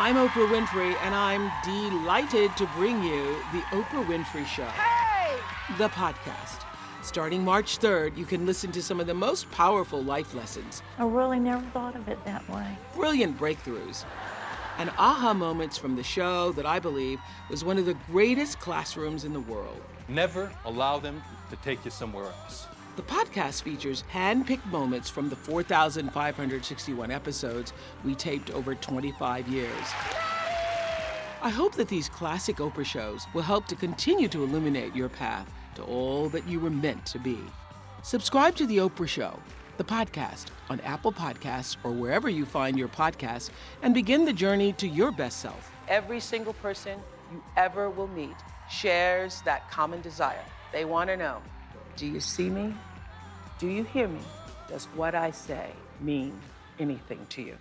I'm Oprah Winfrey, and I'm delighted to bring you The Oprah Winfrey Show. Hey! The podcast. Starting March 3rd, you can listen to some of the most powerful life lessons, I really never thought of it that way. brilliant breakthroughs, and aha moments from the show that I believe was one of the greatest classrooms in the world. Never allow them to take you somewhere else. The podcast features hand-picked moments from the 4,561 episodes we taped over 25 years. I hope that these classic Oprah shows will help to continue to illuminate your path to all that you were meant to be. Subscribe to The Oprah Show, the podcast, on Apple Podcasts or wherever you find your podcasts, and begin the journey to your best self. Every single person you ever will meet shares that common desire. They want to know Do you see me? Do you hear me? Does what I say mean anything to you?